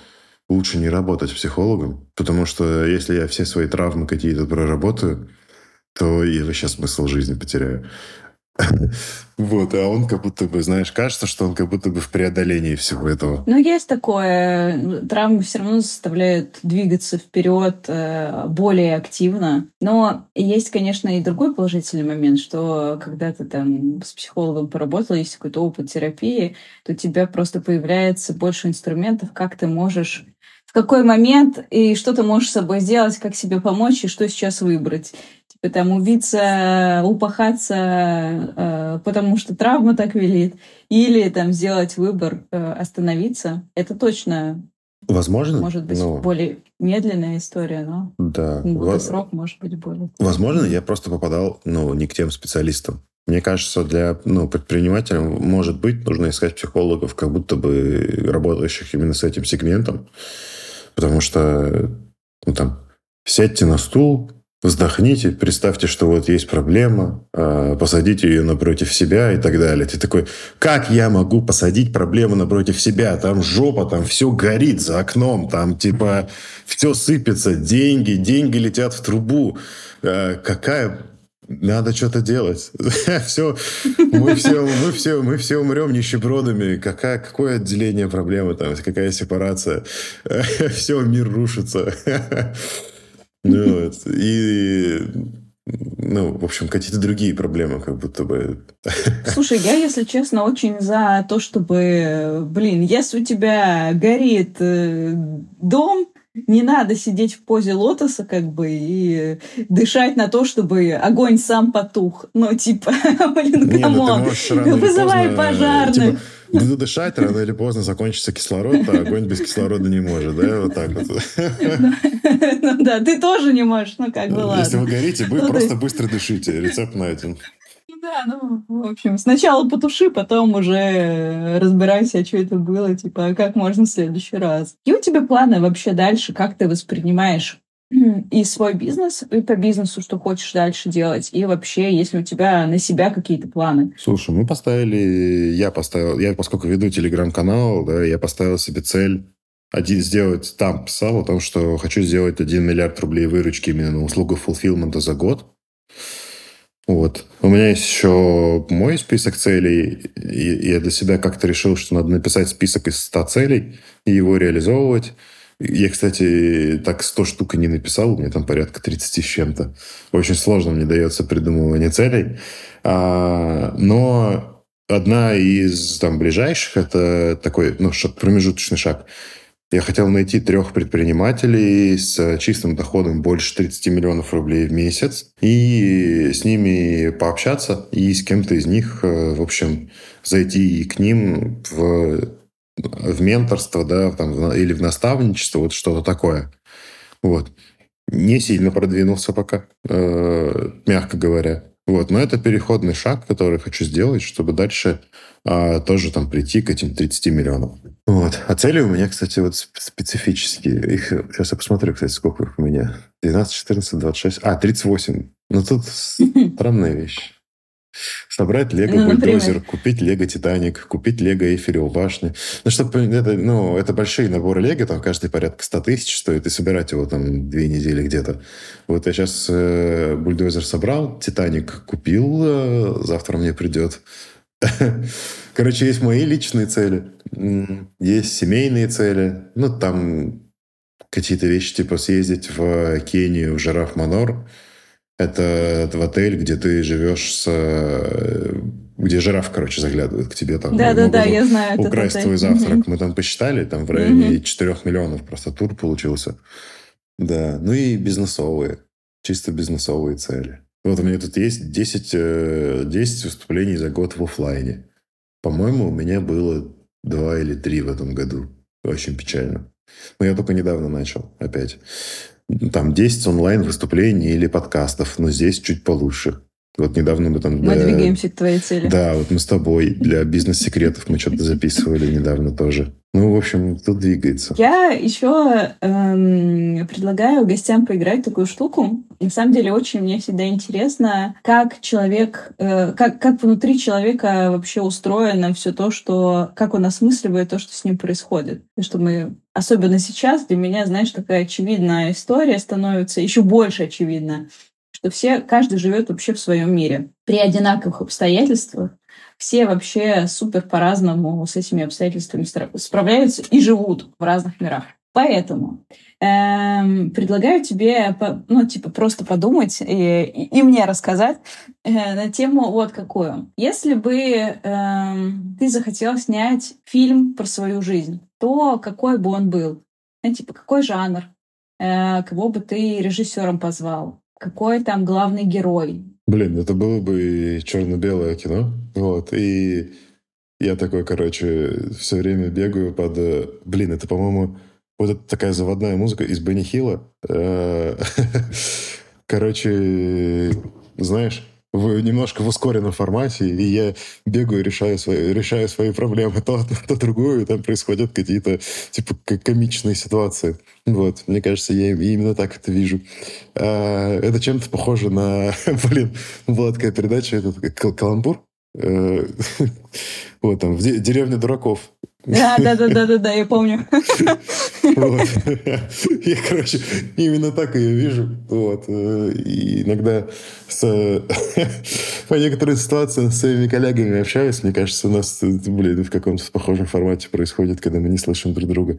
лучше не работать психологом, потому что если я все свои травмы какие-то проработаю, то я вообще смысл жизни потеряю. Вот, а он как будто бы, знаешь, кажется, что он как будто бы в преодолении всего этого. Ну, есть такое. Травмы все равно заставляют двигаться вперед э, более активно. Но есть, конечно, и другой положительный момент, что когда ты там с психологом поработал, есть какой-то опыт терапии, то у тебя просто появляется больше инструментов, как ты можешь в какой момент и что ты можешь с собой сделать, как себе помочь и что сейчас выбрать там увиться, упахаться, э, потому что травма так велит, или там сделать выбор э, остановиться. Это точно Возможно. Может быть, ну, более медленная история, но да. долгосрок может быть более. Возможно, я просто попадал ну, не к тем специалистам. Мне кажется, для ну, предпринимателя, может быть, нужно искать психологов, как будто бы работающих именно с этим сегментом. Потому что ну, там, сядьте на стул, вздохните, представьте, что вот есть проблема, а, посадите ее напротив себя и так далее. Ты такой, как я могу посадить проблему напротив себя? Там жопа, там все горит за окном, там типа все сыпется, деньги, деньги летят в трубу. А, какая надо что-то делать. все, мы все, мы все, мы все умрем нищебродами. Какая, какое отделение проблемы там, какая сепарация? все, мир рушится. Ну, вот. И ну, в общем, какие-то другие проблемы, как будто бы. Слушай, я, если честно, очень за то, чтобы, блин, если у тебя горит э, дом, не надо сидеть в позе лотоса, как бы, и дышать на то, чтобы огонь сам потух. Ну, типа, блин, ну come on, вызывай поздно, пожарных. Типа, буду дышать, рано или поздно закончится кислород, а огонь без кислорода не может, да, вот так вот. Ну да, ты тоже не можешь, ну как бы ладно. Если вы горите, вы ну, просто быстро дышите, рецепт найден. Да, ну, в общем, сначала потуши, потом уже разбирайся, что это было, типа, а как можно в следующий раз. Какие у тебя планы вообще дальше? Как ты воспринимаешь и свой бизнес, и по бизнесу, что хочешь дальше делать, и вообще, если у тебя на себя какие-то планы. Слушай, мы поставили, я поставил, я поскольку веду телеграм-канал, да, я поставил себе цель один сделать, там писал о том, что хочу сделать 1 миллиард рублей выручки именно на услугу фулфилмента за год. Вот. У меня есть еще мой список целей, и я для себя как-то решил, что надо написать список из 100 целей и его реализовывать. Я, кстати, так 100 штук и не написал, у меня там порядка 30 с чем-то. Очень сложно мне дается придумывание целей. А, но одна из там ближайших, это такой, ну, промежуточный шаг. Я хотел найти трех предпринимателей с чистым доходом больше 30 миллионов рублей в месяц и с ними пообщаться и с кем-то из них, э, в общем, зайти к ним в, в менторство, да, там, или в наставничество, вот что-то такое. Вот. Не сильно продвинулся пока, э, мягко говоря. Вот, но это переходный шаг, который хочу сделать, чтобы дальше а, тоже там прийти к этим 30 миллионам. Вот. А цели у меня, кстати, вот специфические. Их, сейчас я посмотрю, кстати, сколько их у меня. 12, 14, 26. А, 38. Ну, тут странная вещь. Собрать Лего ну, Бульдозер, купить Лего Титаник, купить Лего Эйфелева башни. Ну, чтобы это, ну, это большие наборы Лего, там каждый порядка 100 тысяч стоит, и собирать его там две недели где-то. Вот я сейчас э, Бульдозер собрал, Титаник купил, э, завтра мне придет. Короче, есть мои личные цели, есть семейные цели. Ну, там какие-то вещи, типа съездить в Кению, в Жираф Манор, это в отель, где ты живешь с... Э, где жираф, короче, заглядывает к тебе там. Да-да-да, я знаю. Украсть твой завтрак. Угу. Мы там посчитали, там в районе угу. 4 миллионов просто тур получился. Да, ну и бизнесовые. Чисто бизнесовые цели. Вот у меня тут есть 10, 10 э, выступлений за год в офлайне. По-моему, у меня было два или три в этом году. Очень печально. Но я только недавно начал опять там 10 онлайн-выступлений или подкастов, но здесь чуть получше. Вот недавно мы там... Мы для... двигаемся к твоей цели. Да, вот мы с тобой для бизнес-секретов мы что-то записывали недавно тоже. Ну, в общем, тут двигается. Я еще эм, предлагаю гостям поиграть такую штуку. На самом деле, очень мне всегда интересно, как человек, э, как, как внутри человека вообще устроено все то, что, как он осмысливает то, что с ним происходит. И что мы, особенно сейчас, для меня, знаешь, такая очевидная история становится еще больше очевидна что все, каждый живет вообще в своем мире. При одинаковых обстоятельствах все вообще супер по-разному с этими обстоятельствами справляются и живут в разных мирах. Поэтому эм, предлагаю тебе, ну, типа, просто подумать и, и мне рассказать э, на тему вот какую. Если бы эм, ты захотел снять фильм про свою жизнь, то какой бы он был? Ну, типа, какой жанр? Э, кого бы ты режиссером позвал? какой там главный герой. Блин, это было бы черно-белое кино. Вот. И я такой, короче, все время бегаю под... Э, блин, это, по-моему, вот это такая заводная музыка из Бенни Хилла. Э, короче, знаешь, в, немножко в ускоренном формате, и я бегаю, решаю свои, решаю свои проблемы то одну, то другую, и там происходят какие-то, типа, комичные ситуации. Вот, мне кажется, я именно так это вижу. А, это чем-то похоже на, блин, была такая передача, этот «Каламбур», э, вот там, в деревне дураков. Да, да, да, да, да, да, я помню. Вот. Я, короче, именно так ее вижу. Вот. Э, и иногда с, по некоторым ситуациям с своими коллегами общаюсь. Мне кажется, у нас, блин, в каком-то похожем формате происходит, когда мы не слышим друг друга.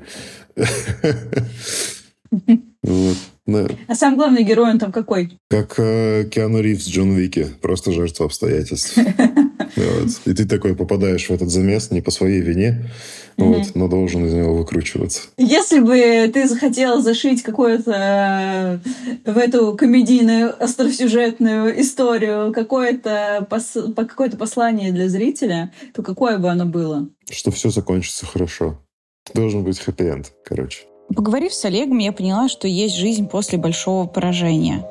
Вот. Да. А сам главный герой, он там какой? Как э, Киану Ривз Джон Вики. Просто жертва обстоятельств. Вот. И ты такой попадаешь в этот замес не по своей вине, вот, но должен из него выкручиваться. Если бы ты захотел зашить какое-то э, в эту комедийную остросюжетную историю какое-то пос... какое послание для зрителя, то какое бы оно было? Что все закончится хорошо. Должен быть хэппи-энд, короче. Поговорив с Олегом, я поняла, что есть жизнь после большого поражения.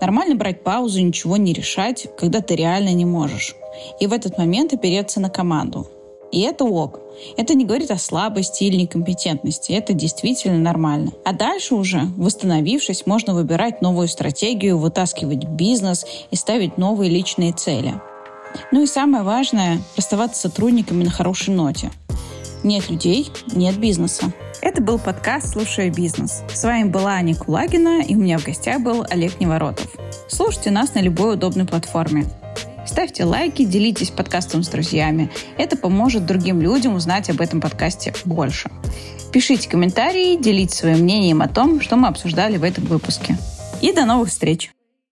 Нормально брать паузу, ничего не решать, когда ты реально не можешь. И в этот момент опереться на команду. И это ок. Это не говорит о слабости или некомпетентности. Это действительно нормально. А дальше уже, восстановившись, можно выбирать новую стратегию, вытаскивать бизнес и ставить новые личные цели. Ну и самое важное – расставаться с сотрудниками на хорошей ноте. Нет людей – нет бизнеса. Это был подкаст «Слушая бизнес». С вами была Аня Кулагина, и у меня в гостях был Олег Неворотов. Слушайте нас на любой удобной платформе. Ставьте лайки, делитесь подкастом с друзьями. Это поможет другим людям узнать об этом подкасте больше. Пишите комментарии, делитесь своим мнением о том, что мы обсуждали в этом выпуске. И до новых встреч!